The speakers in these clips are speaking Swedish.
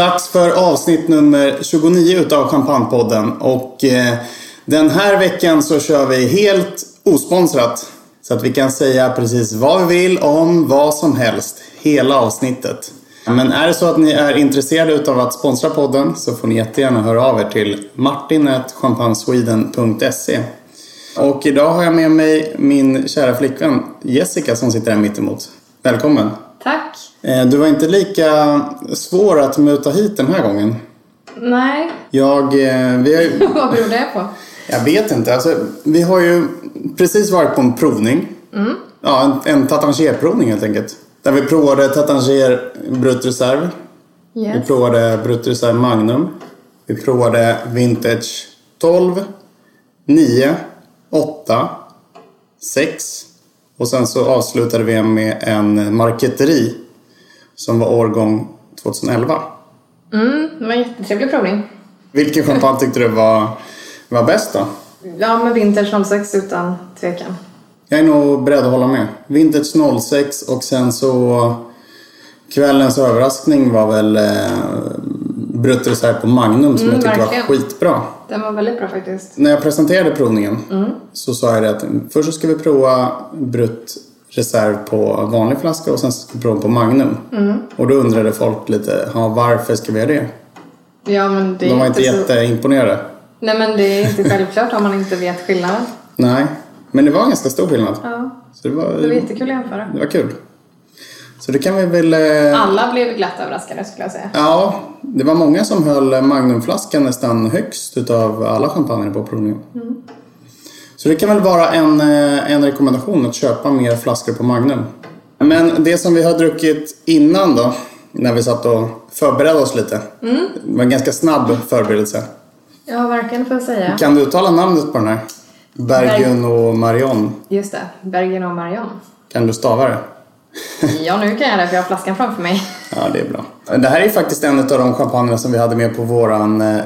Dags för avsnitt nummer 29 utav Champagnepodden. Och eh, den här veckan så kör vi helt osponsrat. Så att vi kan säga precis vad vi vill om vad som helst. Hela avsnittet. Men är det så att ni är intresserade utav att sponsra podden så får ni jättegärna höra av er till martin.champagnesweden.se Och idag har jag med mig min kära flickvän Jessica som sitter här mittemot. Välkommen! Tack. Eh, Du var inte lika svår att muta hit den här gången. Nej, Jag, eh, vi har, ju- vad beror det på? jag vet inte. Alltså, vi har ju precis varit på en provning. Ja, en, en Tatangier-provning helt enkelt. Där vi provade Tatangier Brut Reserve. Vi Yes. provade Brut Reserve Magnum. Vi provade Vintage 12, 9, 8, 6. Och sen så avslutade vi med en Marqueterie som var årgång 2011. Det var en jättetrevlig provning. Vilken champagne tyckte du var, var bäst då? Ja, med Vintage 06 utan tvekan. Jag är nog beredd att hålla med. Vintage 06 och sen så kvällens överraskning var väl eh, Brut Reserve på Magnum som jag tyckte verkligen. var skitbra. Den var väldigt bra faktiskt. När jag presenterade provningen så sa jag det att först så ska vi prova Brut Reserve på vanlig flaska och sen ska vi prova på Magnum. Och då undrade folk lite, ja, varför ska vi göra det? Ja, men det är De var inte så... jätteimponerade. Nej, men det är inte självklart om man inte vet skillnaden. Nej, men det var en ganska stor skillnad. Ja, Så det var, det var jättekul att jämföra. det var kul. Så det kan vi väl... eh, Alla blev glatt överraskade skulle jag säga. Ja, det var många som höll Magnumflaskan nästan högst utav alla champagner på provningen. Så det kan väl vara en, eh, en rekommendation att köpa mer flaskor på Magnum. Men det som vi har druckit innan då, när vi satt och förberedde oss lite. Det var en ganska snabb förberedelse. Ja, verkligen får jag säga. Kan du uttala namnet på den här? Bergen och Marion. Just det, Bergen och Marion. Kan du stava det? Ja, nu kan jag det för jag har flaskan framför mig. Ja, det är bra. Det här är faktiskt en av de champagnerna som vi hade med på våran eh,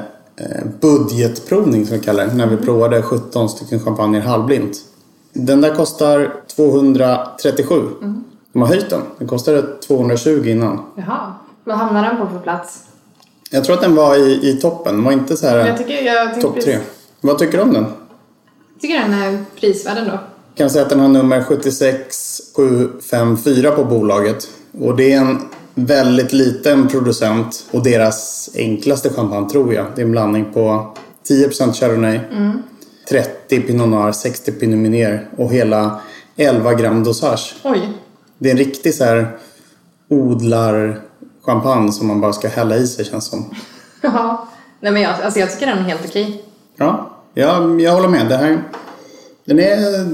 budgetprovning som vi kallar det. När vi provade 17 stycken champagner halvblint. Den där kostar 237. De har höjt den. Den kostade 220 innan. Jaha, vad hamnar den på för plats? Jag tror att den var i, i toppen. Den var inte så här Jag jag topp tre. Vad tycker du om den? tycker den är prisvärd ändå. Kan säga att den har nummer 76754 på bolaget. Och det är en väldigt liten producent och deras enklaste champagne tror jag. Det är en blandning på 10% Chardonnay, 30 Pinot Noir, 60 Pinot Meunier och hela 11 gram dosage. Oj, Det är en riktig så här odlar-champagne som man bara ska hälla i sig känns som. Ja. Nej men jag, alltså jag tycker den är helt okej. Ja, jag, jag håller med. Det här, den, är,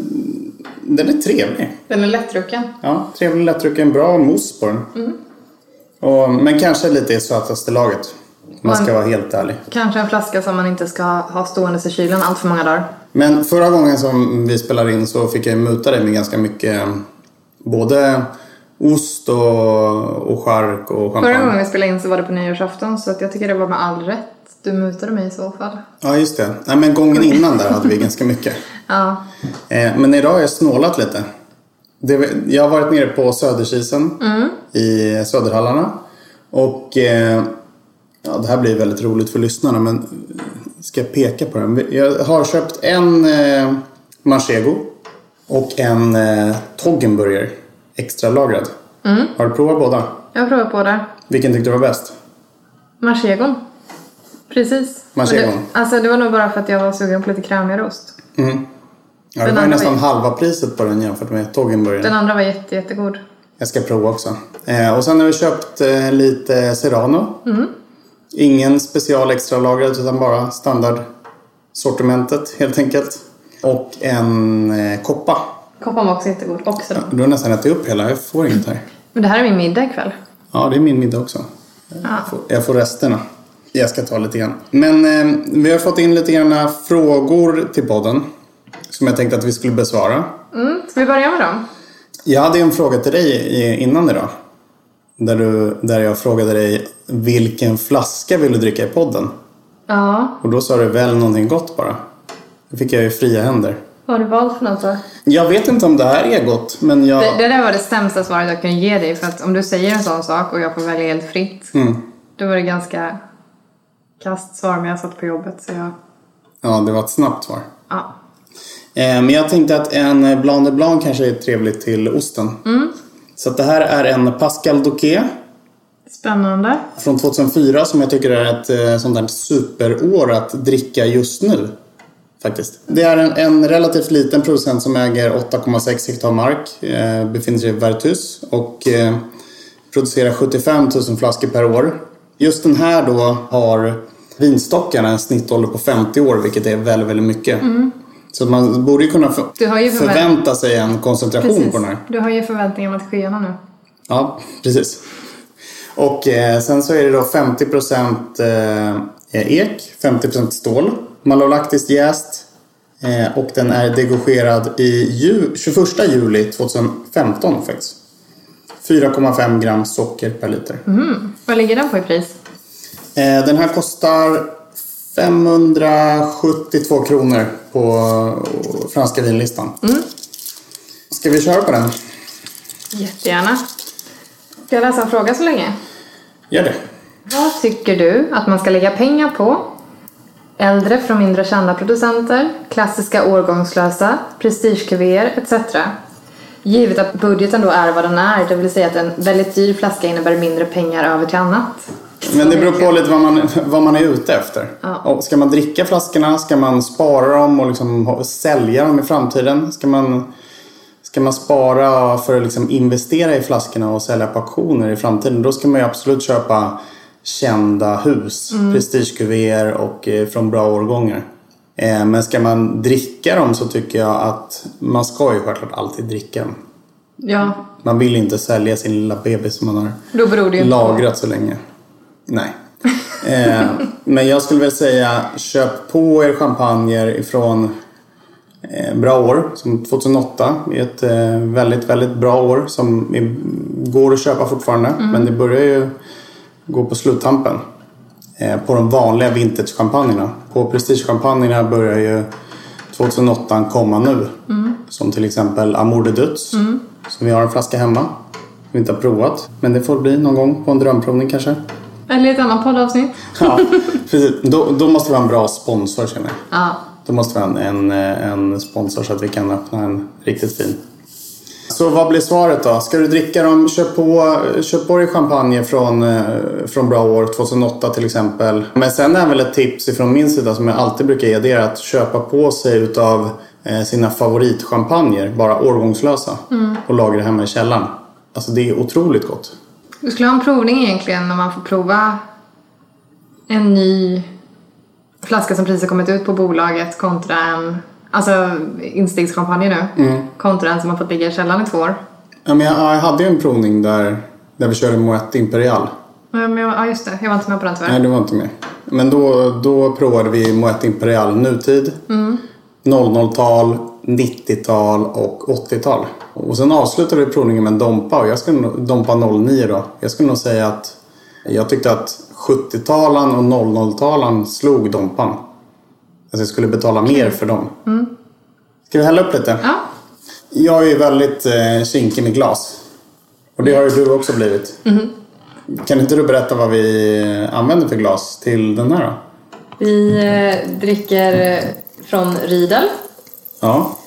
den är trevlig. Den är lättdrucken. Ja, trevlig, lättdrucken, bra mousse på den. Och, men kanske lite i sötaste laget. man ska vara helt ärlig. Kanske en flaska som man inte ska ha stående i kylen allt för många dagar. Men förra gången som vi spelade in så fick jag muta dig med ganska mycket både ost och, och chark och Förra gången champagne. vi spelade in så var det på nyårsafton så att jag tycker det var med all rätt. Du mutade mig i så fall. Ja, just det. Nej, men gången innan där hade vi ganska mycket. Ja. Eh, men idag har jag snålat lite. Det, jag har varit nere på Söderkisen i Söderhallarna. Och eh, ja, det här blir väldigt roligt för lyssnarna men ska jag peka på den? Jag har köpt en eh, Manchego och en eh, Toggenburger extra lagrad. Har du provat båda? Jag har provat båda. Vilken tyckte du var bäst? Marchegon. Precis. Marchegon. Det, alltså det var nog bara för att jag var sugen på lite krämigare ost. Ja, det var ju nästan var- halva priset på den jämfört med Toggenburgern. Den andra var jätte, jättegod. Jag ska prova också. Eh, och sen har vi köpt eh, lite Serrano. Mm. Ingen special extra lagrad utan bara standardsortimentet helt enkelt. Och en eh, koppa. Koppan var också jättegod. Också då. Du har nästan ätit upp hela, jag får inget här. Men det här är min middag ikväll. Ja, det är min middag också. Ja. Jag får, jag får resterna. Jag ska ta lite grann. Men eh, vi har fått in lite grann frågor till podden. Som jag tänkte att vi skulle besvara. Mm. Ska vi börja med dem? Jag hade en fråga till dig innan idag. Där, du, där jag frågade dig vilken flaska vill du dricka i podden? Ja. Och då sa du väl någonting gott bara. Då fick jag ju fria händer. Vad har du valt för något då? Jag vet inte om det här är gott, men jag... Det, det där var det sämsta svaret jag kunde ge dig. För att om du säger en sån sak och jag får välja helt fritt. Då var det ganska kast svar men jag satt på jobbet så jag... Ja, det var ett snabbt svar. Ja. Eh, men jag tänkte att en Blanc de Blanc kanske är trevligt till osten. Så att det här är en Pascal Doquet Spännande. från 2004 som jag tycker är ett eh, sånt där superår att dricka just nu. Faktiskt. Det är en, en relativt liten producent som äger 8,6 hektar mark. Eh, befinner sig i Vertus och eh, producerar 75 000 flaskor per år. Just den här då har vinstockarna en snittålder på 50 år vilket är väldigt, väldigt mycket. Så man borde ju kunna för, ju förvä- förvänta sig en koncentration Precis. på den här. Du har ju förväntningar om att skyarna nu. Ja, precis. Och eh, sen så är det då 50% eh, ek, 50% stål. Malolaktiskt jäst. Eh, och den är degorgerad i ju, 21 juli 2015 faktiskt. 4,5 gram socker per liter. Vad ligger den på i pris? Eh, den här kostar 572 kronor på franska vinlistan. Ska vi köra på den? Jättegärna. Ska jag läsa en fråga så länge? Gör det. Vad tycker du att man ska lägga pengar på? Äldre från mindre kända producenter, klassiska årgångslösa, prestigekuvéer etc. Givet att budgeten då är vad den är, det vill säga att en väldigt dyr flaska innebär mindre pengar över till annat. Men det beror på lite vad man, vad man är ute efter. Ja. Ska man dricka flaskorna? Ska man spara dem och liksom sälja dem i framtiden? Ska man, ska man spara för att liksom investera i flaskorna och sälja på auktioner i framtiden? Då ska man ju absolut köpa kända hus, Mm. prestigekuvéer och eh, från bra årgångar. Eh, men ska man dricka dem så tycker jag att man ska ju självklart alltid dricka dem. Ja, Man vill inte sälja sin lilla bebis som man har det ju på. lagrat så länge. Nej. Eh, men jag skulle väl säga köp på er champagner ifrån eh, bra år. Som 2008 är ett eh, väldigt, väldigt bra år som är, går att köpa fortfarande. Men det börjar ju gå på sluttampen. Eh, på de vanliga vintagechampagnerna. På prestigechampagnerna börjar ju 2008 komma nu. Som till exempel Amour de Dutz. Som vi har en flaska hemma. Som vi inte har provat. Men det får bli någon gång på en drömprovning kanske. Eller ett annat poddavsnitt. Ja, precis. Då, då måste vi ha en bra sponsor känner jag. Ja. Då måste vi ha en, en, en sponsor så att vi kan öppna en riktigt fin. Så vad blir svaret då? Ska du dricka dem? Köp på, köp på dig champagne från, eh, från bra år, 2008 till exempel. Men sen är väl ett tips ifrån min sida som jag alltid brukar ge. Det är att köpa på sig utav eh, sina favoritchampagner, bara årgångslösa. Och lagra hemma i källaren. Alltså det är otroligt gott. Du skulle ha en provning egentligen när man får prova en ny flaska som precis har kommit ut på bolaget kontra en, alltså instegschampagne nu, Mm. kontra en som har fått ligga i källaren i två år. Ja, men jag, jag hade ju en provning där, där vi körde Moët Imperial. Men, men, ja, just det. Jag var inte med på den tyvärr. Nej, du var inte med. Men då, då provade vi Moet Imperial nutid. 00-tal, 90-tal och 80-tal. Och sen avslutade vi provningen med en Dompa. Och jag skulle, Dompa 09 då. Jag skulle nog säga att jag tyckte att 70-talen och 00-talen slog Dompan. Alltså jag skulle betala mer för dem. Ska vi hälla upp lite? Ja. Jag är väldigt eh, kinkig med glas. Och det har ju du också blivit. Kan inte du berätta vad vi använder för glas till den här då? Vi eh, dricker eh, från Riedel. Ja.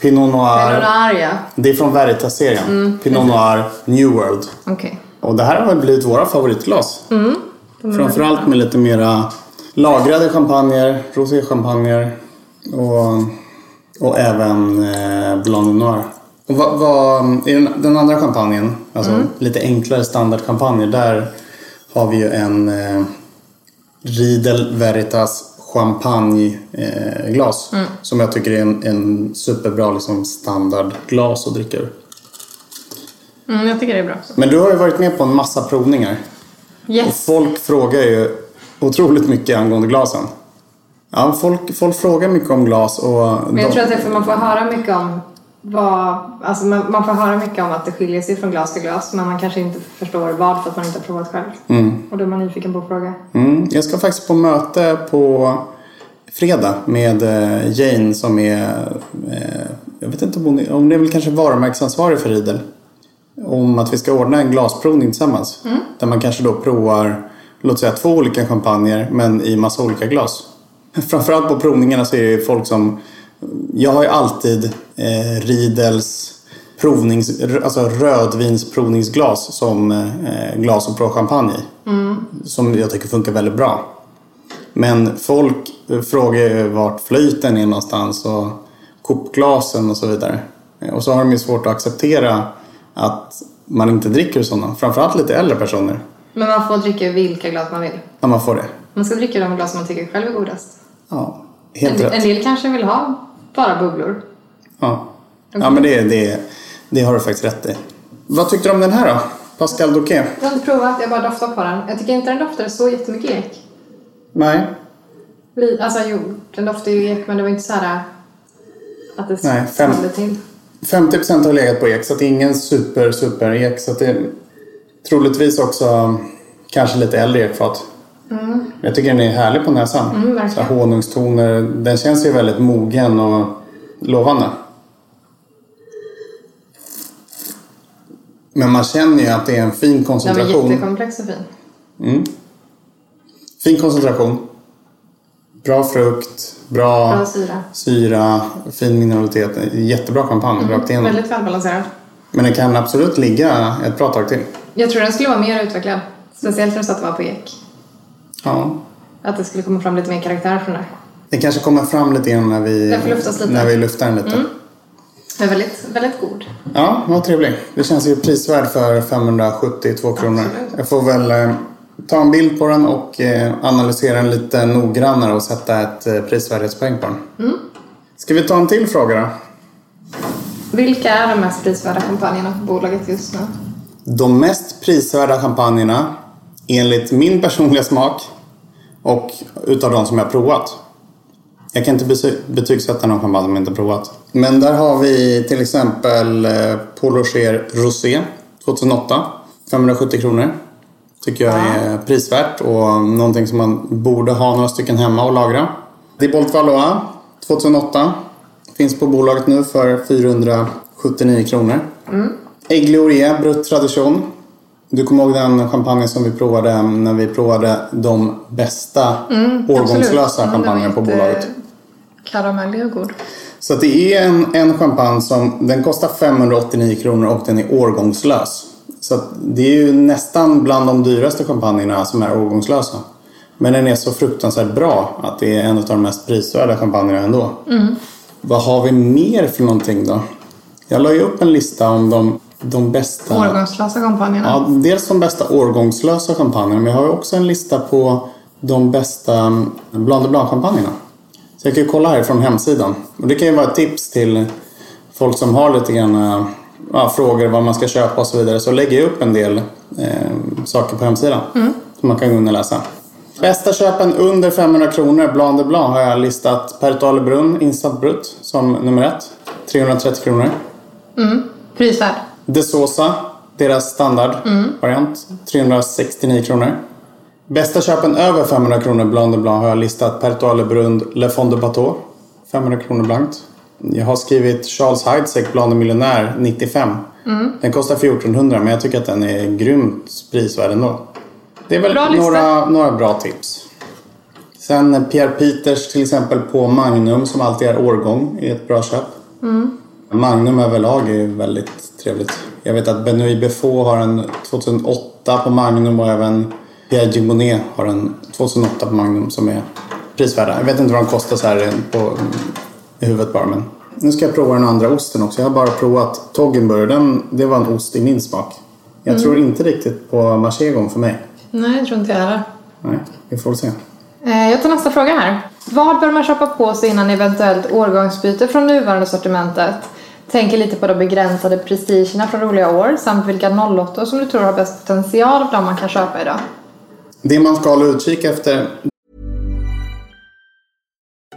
Pinot Noir. Pinot Noir, ja. Det är från Veritas-serien. Pinot Noir New World. Okej. Och det här har väl blivit våra favoritglas. Mm. Framförallt med lite mera lagrade champagner, roséchampagner och, och även eh, Blanc Noir. Och vad, vad, I den, den andra champagnen, alltså Mm. lite enklare standardchampagner, där har vi ju en eh, Riedel Veritas champagneglas. Eh, Mm. Som jag tycker är en, en superbra liksom, standardglas att dricka ur. Mm, jag tycker det är bra också. Men du har ju varit med på en massa provningar. Och Yes. folk frågar ju otroligt mycket angående glasen. Ja, folk, folk frågar mycket om glas och... Men jag tror att det är för man får höra mycket om vad, alltså man, man får höra mycket om att det skiljer sig från glas till glas men man kanske inte förstår vad för att man inte har provat själv. Och då är man nyfiken på att fråga. Mm, jag ska faktiskt på möte på fredag med eh, Jane som är... Eh, jag vet inte om hon är, det är väl kanske varumärkesansvarig för Riedel. Om att vi ska ordna en glasprovning tillsammans. Där man kanske då provar, låt säga två olika champagner men i massa olika glas. Framförallt på provningarna så är det folk som... Jag har ju alltid eh, Riedels provnings, alltså rödvinsprovningsglas som eh, glas att prova champagne i. Som jag tycker funkar väldigt bra. Men folk frågar ju vart flöjten är någonstans och kopglasen och så vidare. Och så har de ju svårt att acceptera att man inte dricker sådana. Framförallt lite äldre personer. Men man får dricka vilka glas man vill. När man får det. Man ska dricka de glas man tycker själv är godast. Ja, helt En, en rätt. del kanske vill ha bara bubblor. Ja, ja men det, det, det har du faktiskt rätt i. Vad tyckte du om den här då? Pascal Doquet? Jag har inte provat, jag bara doftar på den. Jag tycker inte den doftar så jättemycket ek. Nej. Alltså jo, den doftar ju ek men det var inte så här äh, att det Nej, fem- till. 50% har legat på ek så det är ingen super super ek. Så att det troligtvis också kanske lite äldre ekfat. Jag tycker den är härlig på näsan. Mm, så honungstoner. Den känns ju väldigt mogen och lovande. Men man känner ju att det är en fin Den var koncentration. jättekomplex och fin. Fin koncentration. Bra frukt. Bra, Bra syra. syra. Fin mineralitet. Jättebra champagne rakt igenom. Väldigt välbalanserad. Men den kan absolut ligga ett bra tag till. Jag tror den skulle vara mer utvecklad. Speciellt när du sa att det var på ek. Ja. Att det skulle komma fram lite mer karaktär från det. Det kanske kommer fram lite grann när vi, Den lite. när vi luftar den lite. Men väldigt, väldigt god. Ja, vad trevlig. Det känns ju prisvärd för 572 kronor. Absolut. Jag får väl eh, ta en bild på den och eh, analysera den lite noggrannare och sätta ett eh, prisvärdighetspoäng på den. Mm. Ska vi ta en till fråga då? Vilka är de mest prisvärda kampanjerna på bolaget just nu? De mest prisvärda champagnerna enligt min personliga smak och utav de som jag provat. Jag kan inte bety- betygsätta någon champagne som jag inte provat. Men där har vi till exempel eh, Paul Rocher Rosé 2008. 570 kronor. Tycker jag är prisvärt och någonting som man borde ha några stycken hemma och lagra. Dibolt Valois 2008. Finns på bolaget nu för 479 kronor. Aigle Laurier, Brut Tradition. Du kommer ihåg den champagne som vi provade när vi provade de bästa årgångslösa champagnerna på bolaget. Karamellig och god. Så det är en, en champagne som den kostar 589 kronor och den är årgångslös. Så det är ju nästan bland de dyraste champagnerna som är årgångslösa. Men den är så fruktansvärt bra att det är en av de mest prisvärda champagnerna ändå. Vad har vi mer för någonting då? Jag la ju upp en lista om de, de bästa... Årgångslösa kampanjerna. Ja, dels de bästa årgångslösa champagnerna men jag har också en lista på de bästa Blanc de Blanc-champagnerna. Så jag kan ju kolla här från hemsidan. Och det kan ju vara ett tips till folk som har lite grann eh, ja, frågor vad man ska köpa och så vidare så lägger jag upp en del eh, saker på hemsidan. Som man kan gå in och läsa. Bästa köpen under 500 kronor, Blanc de Blanc, har jag listat Pertuale Brunn Instant Brut som nummer ett. 330 kronor. Prisvärd. De Sosa, deras standardvariant, 369 kronor. Bästa köpen över 500 kronor Blanc de Blanc har jag listat Pertuale Brund Le Fond de Bateau, 500 kronor blankt. Jag har skrivit Charles Heidsieck Blanc de Millionär 95. Den kostar 1400 men jag tycker att den är grymt prisvärd ändå. Det är väl Bra några, några bra tips. Sen Pierre Peters till exempel på Magnum som alltid är årgång är ett bra köp. Magnum överlag är väldigt trevligt. Jag vet att Benoît Befaux har en 2008 på Magnum och även Pierre Gimbonet har en 2008 på Magnum som är prisvärda. Jag vet inte vad de kostar så här på, i huvudet bara men. Nu ska jag prova den andra osten också. Jag har bara provat Toggenburg. Den, det var en ost i min smak. Jag tror inte riktigt på Marchegon för mig. Nej, jag tror inte jag heller. Nej, vi får se. Eh, Jag tar nästa fråga här. Vad bör man köpa på sig innan eventuellt årgångsbyte från nuvarande sortimentet? Tänker lite på de begränsade prestigerna från roliga år samt vilka 08 som du tror har bäst potential av de man kan köpa idag. Det man ska hålla utkik efter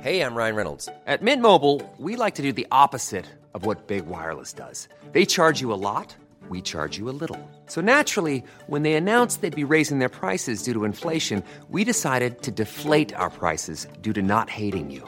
Hey, I'm Ryan Reynolds. At Mint Mobile, we like to do the opposite of what Big Wireless does. They charge you a lot, we charge you a little. So naturally, when they announced they'd be raising their prices due to inflation, we decided to deflate our prices due to not hating you.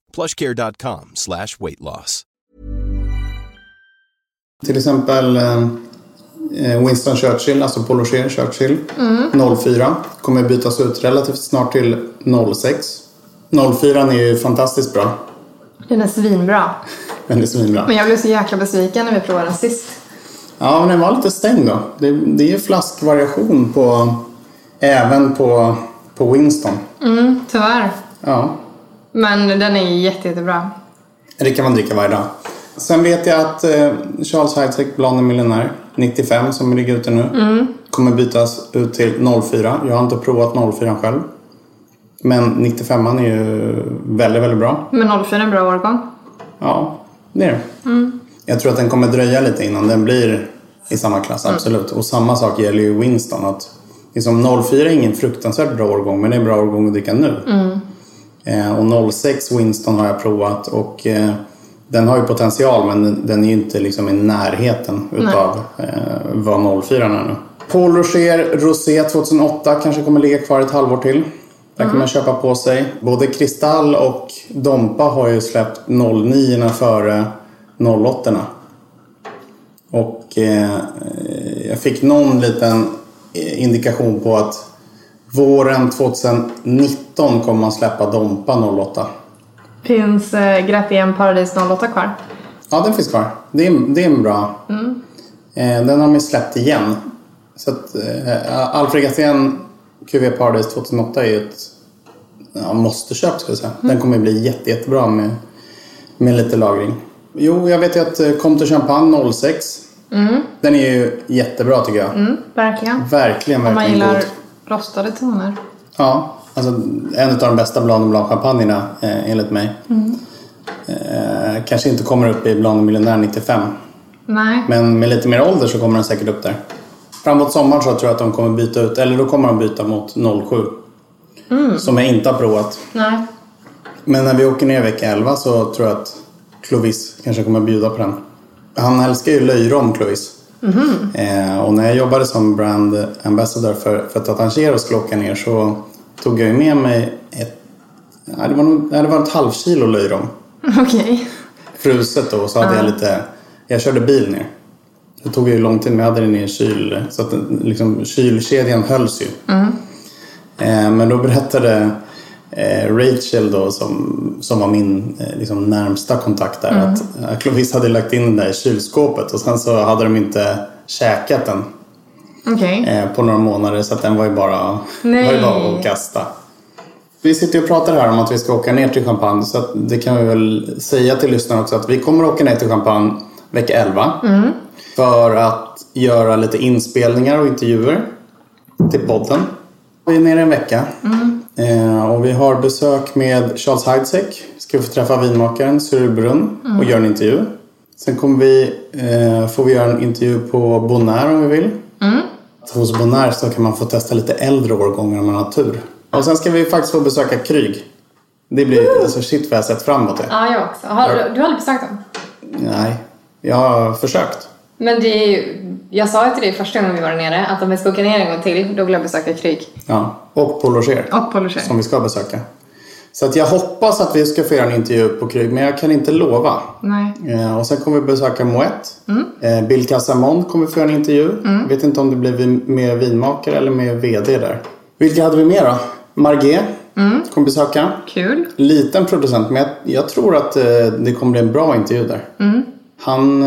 plushcare.com slash weight loss. Till exempel eh, Winston Churchill, alltså Paul Rocher Churchill, 04. Kommer bytas ut relativt snart till 06. 04 är ju fantastiskt bra. Den är svinbra. Den är svinbra. Men jag blev så jäkla besviken när vi provade den sist. Ja, men den var lite stängd då. Det, det är ju flaskvariation på även på, på Winston. Mm, tyvärr. Ja, Men den är jätte, jättebra. det kan man dricka varje dag. Sen vet jag att eh, Charles Heidsieck Blond är miljonär 95 som ligger ute nu. Kommer bytas ut till 04. Jag har inte provat 04 själv. Men 95 är ju väldigt, väldigt bra. Men 04 är en bra årgång. Ja, det är det. Jag tror att den kommer dröja lite innan den blir i samma klass, absolut. Och samma sak gäller ju Winston. Att liksom 04 är ingen fruktansvärt bra årgång, men det är en bra årgång att dricka nu. Eh, och 06 Winston har jag provat och eh, den har ju potential men den, är ju inte liksom i närheten utav eh, vad 04 är nu. Paul Rocher Rosé 2008 kanske kommer ligga kvar ett halvår till. Där kan man köpa på sig. Både Kristall och Dompa har ju släppt 09 före 08 Och eh, jag fick någon liten eh, indikation på att våren 2019 kommer man släppa Dompa 08. Finns eh, Grappien Paradis 08 kvar? Ja, den finns kvar. Det är, det är en bra. Eh, den har man släppt igen. Så att eh, Alfred Gassén QV Paradise 2008 är ju ett ja, måste-köp skulle jag säga. Den kommer bli jätte, jättebra med, med lite lagring. Jo, jag vet ju att eh, Comte Champagne 06. Den är ju jättebra tycker jag. Mm, verkligen. Verkligen, Om man verkligen gillar god. Rostade toner. Ja, alltså en av de bästa Blanc Blanc champagnerna eh, enligt mig. Eh, kanske inte kommer upp i Blanc Millionär 95. Nej. Men med lite mer ålder så kommer den säkert upp där. Framåt sommaren så tror jag att de kommer byta ut, eller då kommer de byta mot 07. Som jag inte har provat. Nej. Men när vi åker ner vecka 11 så tror jag att Clovis kanske kommer bjuda på den. Han älskar ju löjrom Clovis. Eh, och när jag jobbade som brand ambassador för, för Tatangero och skulle åka ner så tog jag med mig ett, det var, nog, det var ett halvkilo löjrom. Okej. Fruset då och så hade jag lite, jag körde bil ner. Det tog ju lång tid men jag hade den i kyl, så att liksom, kylkedjan hölls ju. Eh, men då berättade Rachel då som, som var min eh, liksom, närmsta kontakt där att eh, Clovis hade lagt in den där i kylskåpet och sen så hade de inte käkat den eh, på några månader så att den var ju bara, Nej. var ju bara att kasta. Vi sitter och pratar här om att vi ska åka ner till Champagne så att det kan vi väl säga till lyssnarna också att vi kommer att åka ner till Champagne vecka 11 för att göra lite inspelningar och intervjuer till podden. Vi är nere en vecka eh, och vi har besök med Charles Heidsieck. Ska vi få träffa vinmakaren Cyril Brunn och göra en intervju. Sen kommer vi, eh, får vi göra en intervju på Bonaire om vi vill. Hos Bonaire så kan man få testa lite äldre årgångar om man har tur. Och sen ska vi faktiskt få besöka Kryg. Det blir, alltså shit vad jag sett fram emot det. Ja, jag också. Har, du, du har aldrig besökt dem? Nej, jag har försökt. Men det är ju, jag sa ju till dig första gången vi var där nere att om vi ska åka ner en gång till, då vill jag besöka Kryg. Ja, och Paul Roger. Och Paul Roger. Som vi ska besöka. Så att jag hoppas att vi ska få göra en intervju på Kryg, men jag kan inte lova. Nej. Eh, och sen kommer vi besöka Moet. Eh, Bill Casamon kommer få göra en intervju. Vet inte om det blir vi- med vinmakare eller med VD där. Vilka hade vi mer då? Margé kommer besöka. Kul. Liten producent, men jag, jag tror att eh, det kommer bli en bra intervju där. Han...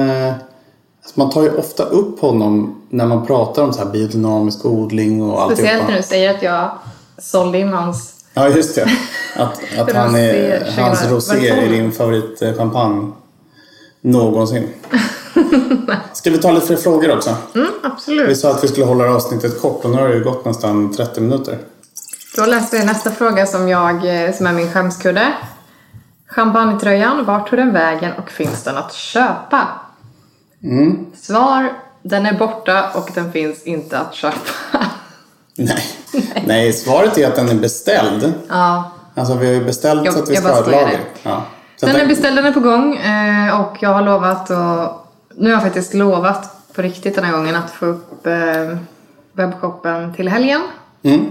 Alltså man tar ju ofta upp honom när man pratar om så här biodynamisk odling och Speciellt alltihopa. när du säger att jag sålde in hans... Ja, just det. Att, att han är, hans rosé är din favoritchampagne någonsin. Ska vi ta lite fler frågor också? Mm, Vi absolut. sa att vi skulle hålla avsnittet kort och nu har det ju gått nästan 30 minuter. Då läser jag nästa fråga som, jag, eh, som är min skämskudde. Champagnetröjan, vart tog den vägen och finns den att köpa? Svar, den är borta och den finns inte att köpa. Nej. Nej, svaret är att den är beställd. ja, Alltså vi har ju beställt Jag- så att vi ska ha ett lager. Ja. Så den är beställd, den är på gång eh, och jag har lovat och nu har jag faktiskt lovat på riktigt den här gången att få upp eh, webbshoppen till helgen. Mm.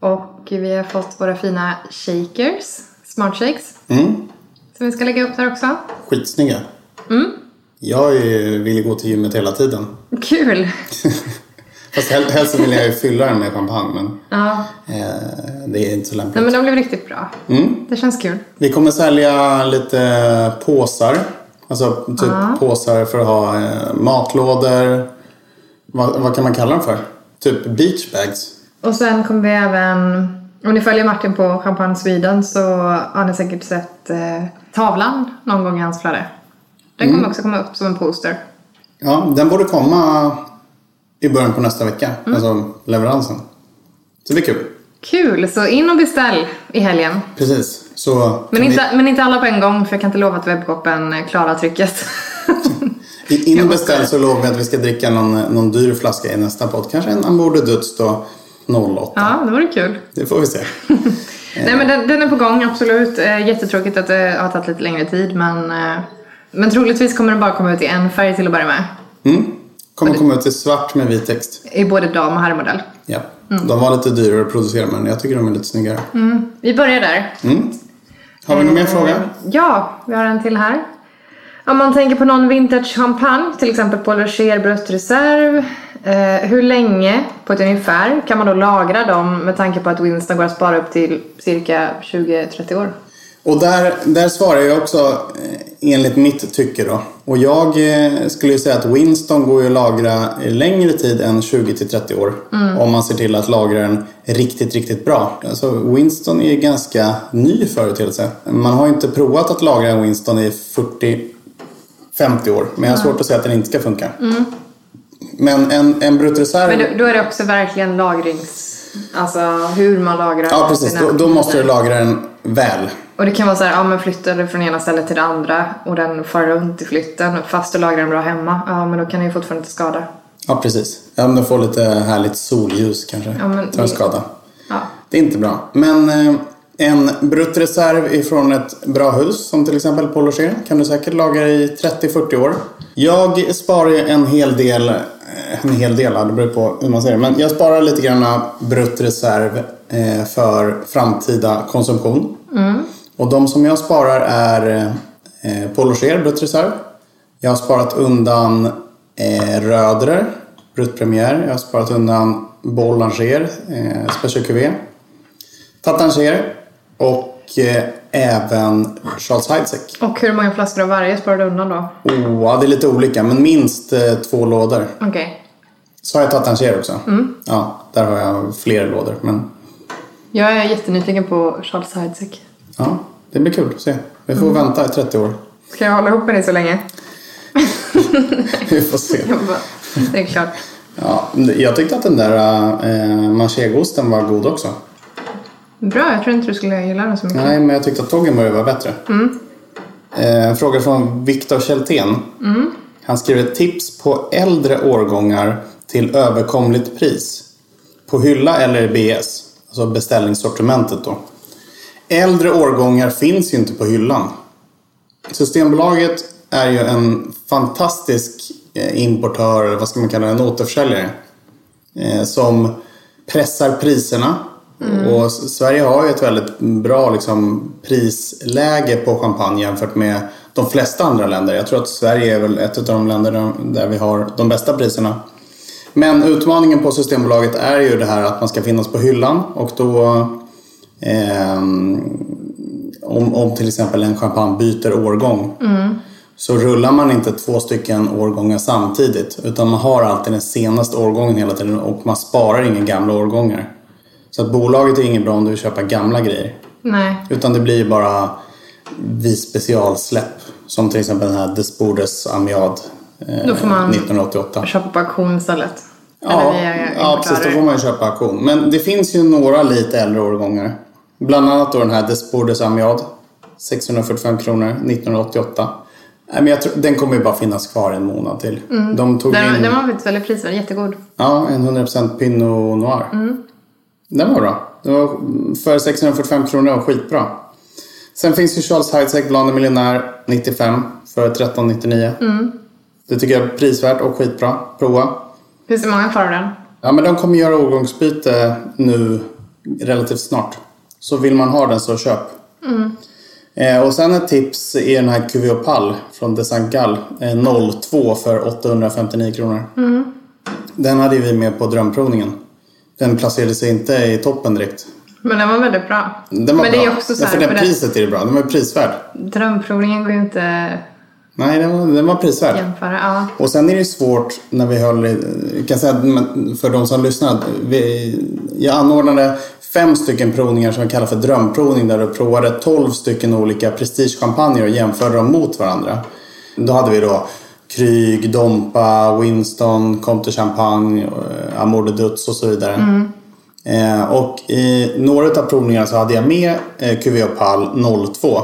Och vi har fått våra fina shakers, smart shakes, Mm. som vi ska lägga upp där också. Skitsnygga. Mm. Jag är ju gå till gymmet hela tiden. Kul! Fast hel- helst vill jag ju fylla den med champagne men Ja. eh, det är inte så lämpligt. Nej men de blev riktigt bra. Mm. Det känns kul. Vi kommer sälja lite påsar. Alltså typ påsar för att ha eh, matlådor. Vad, vad kan man kalla dem för? Typ beachbags. Och sen kommer vi även, om ni följer Martin på Champagne Sweden så har ni säkert sett eh, tavlan någon gång i hans flöde. Den kommer också komma upp som en poster. Ja, den borde komma i början på nästa vecka. Alltså leveransen. Så det blir kul. Kul! Så in och beställ i helgen. Precis. Så Men inte, men inte alla på en gång för jag kan inte lova att webbshoppen eh, klarar trycket. vi, in och beställ så lovar vi att vi ska dricka någon, någon dyr flaska i nästa podd. Kanske en Amore Duts då 08. ja, det vore kul. Det får vi se. Nej men den, den är på gång, absolut. Eh, Jättetråkigt att det har tagit lite längre tid men, eh, men troligtvis kommer den bara komma ut i en färg till att börja med. Mm. Kommer komma ut i svart med vit text. I både dam och herrmodell. Ja. De var lite dyrare att producera men jag tycker de är lite snyggare. Vi börjar där. Har vi någon mer fråga? Ja, vi har en till här. Om man tänker på någon vintage champagne, till exempel Paul Rocher Brut Reserve. Eh, hur länge, på ett ungefär, kan man då lagra dem med tanke på att Winston går att spara upp till cirka 20-30 år? Och där, där svarar jag också eh, enligt mitt tycke då. Och jag eh, skulle säga att Winston går ju att lagra längre tid än 20-30 år. Om man ser till att lagra den riktigt, riktigt bra. Alltså Winston är ju ganska ny företeelse. Man har ju inte provat att lagra en Winston i 40-50 år. Men jag har svårt att säga att den inte ska funka. Men en, en Brut Reserve... Men då, då är det också verkligen lagrings... Alltså hur man lagrar Ja precis, då, då måste du lagra den väl. Och det kan vara så här, ja men flyttar du från ena stället till det andra och den far runt i flytten fast du lagrar den bra hemma. Ja men då kan den ju fortfarande inte skada. Ja precis. Ja, om du får lite härligt solljus kanske. Ja, men tar en det- skada. Ja. Det är inte bra. Men eh, En bruttreserv ifrån ett bra hus som till exempel Polocher kan du säkert lagra i 30-40 år. Jag sparar ju en hel del, eh, en hel del, det beror på hur man säger men jag sparar lite grann bruttreserv eh, för framtida konsumtion. Och de som jag sparar är eh, Polocher bruttreserv. Jag har sparat undan eh, Rödrer bruttpremiär. Jag har sparat undan Boulanger eh, Special Cuvée. Tattanger och eh, även Charles Heidsieck. Och hur många flaskor av varje sparar du undan då? Oh, ja, det är lite olika, men minst eh, två lådor. Okej. Så har jag Tattanger också. Ja, där har jag fler lådor. Men Jag är jättenyfiken på Charles Heidsieck. Ja, det blir kul att se. Vi får vänta i 30 år. Ska jag hålla ihop med dig så länge? Vi får se. Bara, det är klart. Ja, jag tyckte att den där eh, manchegoosten var god också. Bra, jag tror inte du skulle gilla den så mycket. Nej, men jag tyckte att Toggenburg var bättre. Eh, en fråga från Viktor Kältén. Han skriver tips på äldre årgångar till överkomligt pris. På hylla eller BS. Alltså beställningssortimentet då. Äldre årgångar finns ju inte på hyllan. Systembolaget är ju en fantastisk eh, importör, eller vad ska man kalla det, en återförsäljare. Eh, som pressar priserna. Och S- Sverige har ju ett väldigt bra liksom, prisläge på champagne jämfört med de flesta andra länder. Jag tror att Sverige är väl ett av de länder där vi har de bästa priserna. Men utmaningen på Systembolaget är ju det här att man ska finnas på hyllan och då ehm, om, om till exempel en champagne byter årgång så rullar man inte två stycken årgångar samtidigt utan man har alltid den senaste årgången hela tiden och man sparar inga gamla årgångar. Så att bolaget är inget bra om du vill köpa gamla grejer. Nej. Utan det blir bara vid specialsläpp. Som till exempel den här Desbordes Amiad eh, Då får man 1988. Köpa på auktion istället. Ja, ja, precis. Då får man ju köpa auktion. Men det finns ju några lite äldre årgångar. Bland annat då den här Desbordes Amiad. 645 kronor 1988. Nej, men jag tror, den kommer ju bara finnas kvar en månad till. De tog Den, in den var faktiskt väldigt prisvärd, jättegod. ja, en 100% Pinot Noir. Den var bra. Det var för 645 kronor och skitbra. Sen finns ju Charles Heidsieck Blonde Miljonär 95 för 1399. Det tycker jag är prisvärt och skitbra. Prova. Finns det många kvar av den? Ja, men de kommer göra årgångsbyte nu relativt snart. Så vill man ha den så köp. Eh, och sen ett tips är den här Cuvée Opal från de Saint Gall. Eh, 02 för 859 kronor. Den hade vi med på drömprovningen. Den placerade sig inte i toppen direkt. Men den var väldigt bra. Den var Men bra. det är också så ja, här, för det för den- priset är det bra. Den var prisvärd. Drömprovningen går ju inte Nej, den var, den var prisvärd. jämföra. Ja. Och sen är det svårt när vi höll, jag kan säga för de som lyssnar, vi, jag anordnade fem stycken provningar som vi kallar för drömprovning där du provade 12 stycken olika prestigechampagner och jämförde dem mot varandra. Då hade vi då Kryg, Dompa, Winston, Comte Champagne, eh, Amour de Dutz och så vidare. Eh, och i några av provningarna så hade jag med eh, Cuvée Opal 02.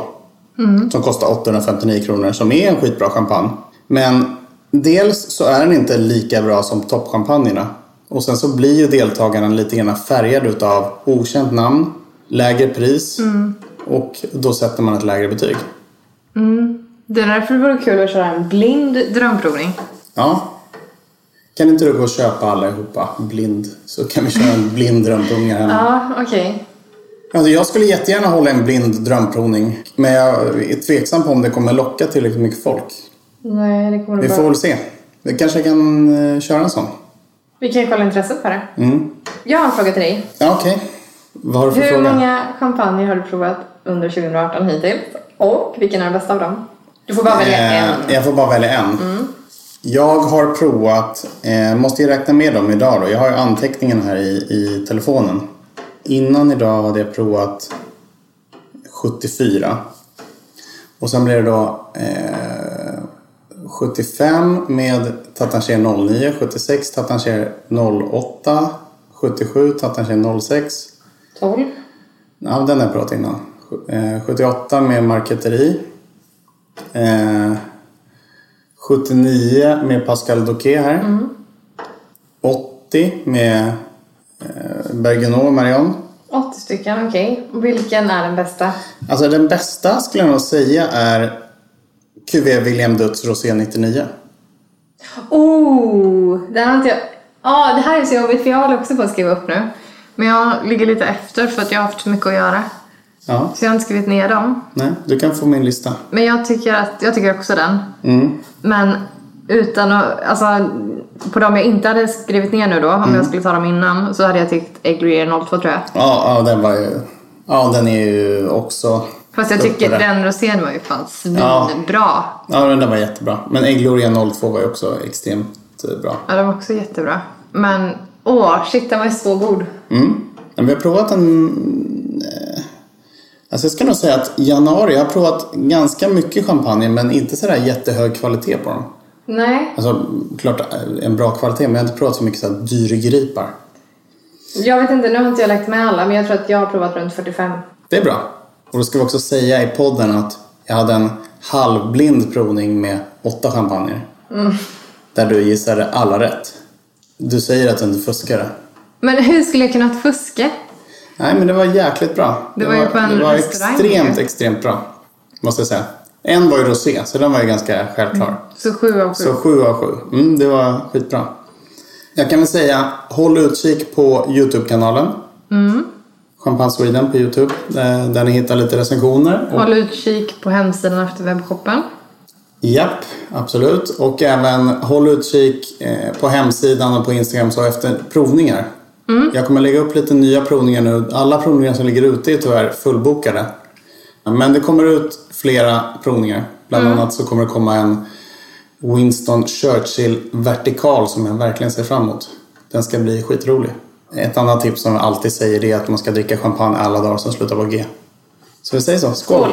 Som kostar 859 kronor. Som är en skitbra champagne. Men dels så är den inte lika bra som toppchampagnerna. Och sen så blir ju deltagarna lite grann färgade utav okänt namn, lägre pris och då sätter man ett lägre betyg. Det är därför det vore kul att köra en blind drömprovning. Ja. Kan inte du gå och köpa allihopa blind? Så kan vi köra en blind drömprovning här hemma. Ja, okej. Alltså jag skulle jättegärna hålla en blind drömprovning. Men jag är tveksam på om det kommer locka tillräckligt mycket folk. Nej, det kommer Vi nog får väl se. Vi kanske kan eh, köra en sån. Vi kan ju kolla intresset på det. Mm. Jag har en fråga till dig. Ja, okej. Vad har du för Hur fråga? många champagne har du provat under 2018 hittills? Och vilken är den bästa av dem? Du får bara välja Eh, en. Jag får bara välja en. Jag har provat, eh, måste ju räkna med dem idag då. Jag har ju anteckningen här i, i telefonen. Innan idag hade jag provat 74. Och sen blev det då eh, 75 med Tatancher 09, 76 Tatancher 08, 77 Tatancher 06. 12. Ja, den har jag provat innan. Eh, 78 med Marqueterie. Eh, 79 med Pascal Doquet här. 80 med eh, Bergenot Marion. 80 stycken, okej. Vilken är den bästa? Alltså den bästa skulle jag nog säga är QV William Dutz Rosé 99. Oh, den har inte jag... Ja, det här är så jobbigt för jag håller också på att skriva upp nu. Men jag ligger lite efter för att jag har haft så mycket att göra. Ja, Så jag har inte skrivit ner dem. nej, du kan få min lista. Men jag tycker, att, jag tycker också den. Mm. Men utan att, alltså på de jag inte hade skrivit ner nu då, om jag skulle ta dem innan, så hade jag tyckt Egg 02 tror jag. Ja, ja, den var ju... Ja, den är ju också... Fast jag tycker den rosén var ju fan Ja. svinbra. Ja, den där var jättebra. Men Ägg Gloria 02 var ju också extremt eh, bra. Ja, den var också jättebra. Men åh, shit den var ju så god. Mm. Men vi har provat en... eh, Alltså jag ska nog säga att januari, jag har provat ganska mycket champagne men inte sådär jättehög kvalitet på dem. Nej, Alltså klart eh, en bra kvalitet men jag har inte provat så mycket sådär dyrgripar. jag vet inte, nu har inte jag lagt med alla, men jag tror att jag har provat runt 45. Det är bra. Och då ska vi också säga i podden att jag hade en halvblind provning med åtta champagner. Där du gissade alla rätt. Du säger att du inte fuskade. Men hur skulle jag kunnat fuska? Nej men det var jäkligt bra. Det var ju på en Det var extremt, extremt bra. Måste jag säga. En var ju rosé, så den var ju ganska självklar. Så sju av sju. Så sju av sju. Mm, det var skitbra. Jag kan väl säga, håll utkik på YouTube-kanalen. Mm. Champagne Sweden på YouTube. eh, Där ni hittar lite recensioner. Och, Håll utkik på hemsidan efter webbshoppen. Japp, absolut. Och även håll utkik eh, på hemsidan och på Instagram så efter provningar. Jag kommer lägga upp lite nya provningar nu. Alla provningar som ligger ute är tyvärr fullbokade. Men det kommer ut flera provningar. Bland annat så kommer det komma en Winston Churchill vertikal som jag verkligen ser fram emot. Den ska bli skitrolig. Ett annat tips som jag alltid säger det är att man ska dricka champagne alla dagar som slutar på G. Så vi säger så. Skål! Skål.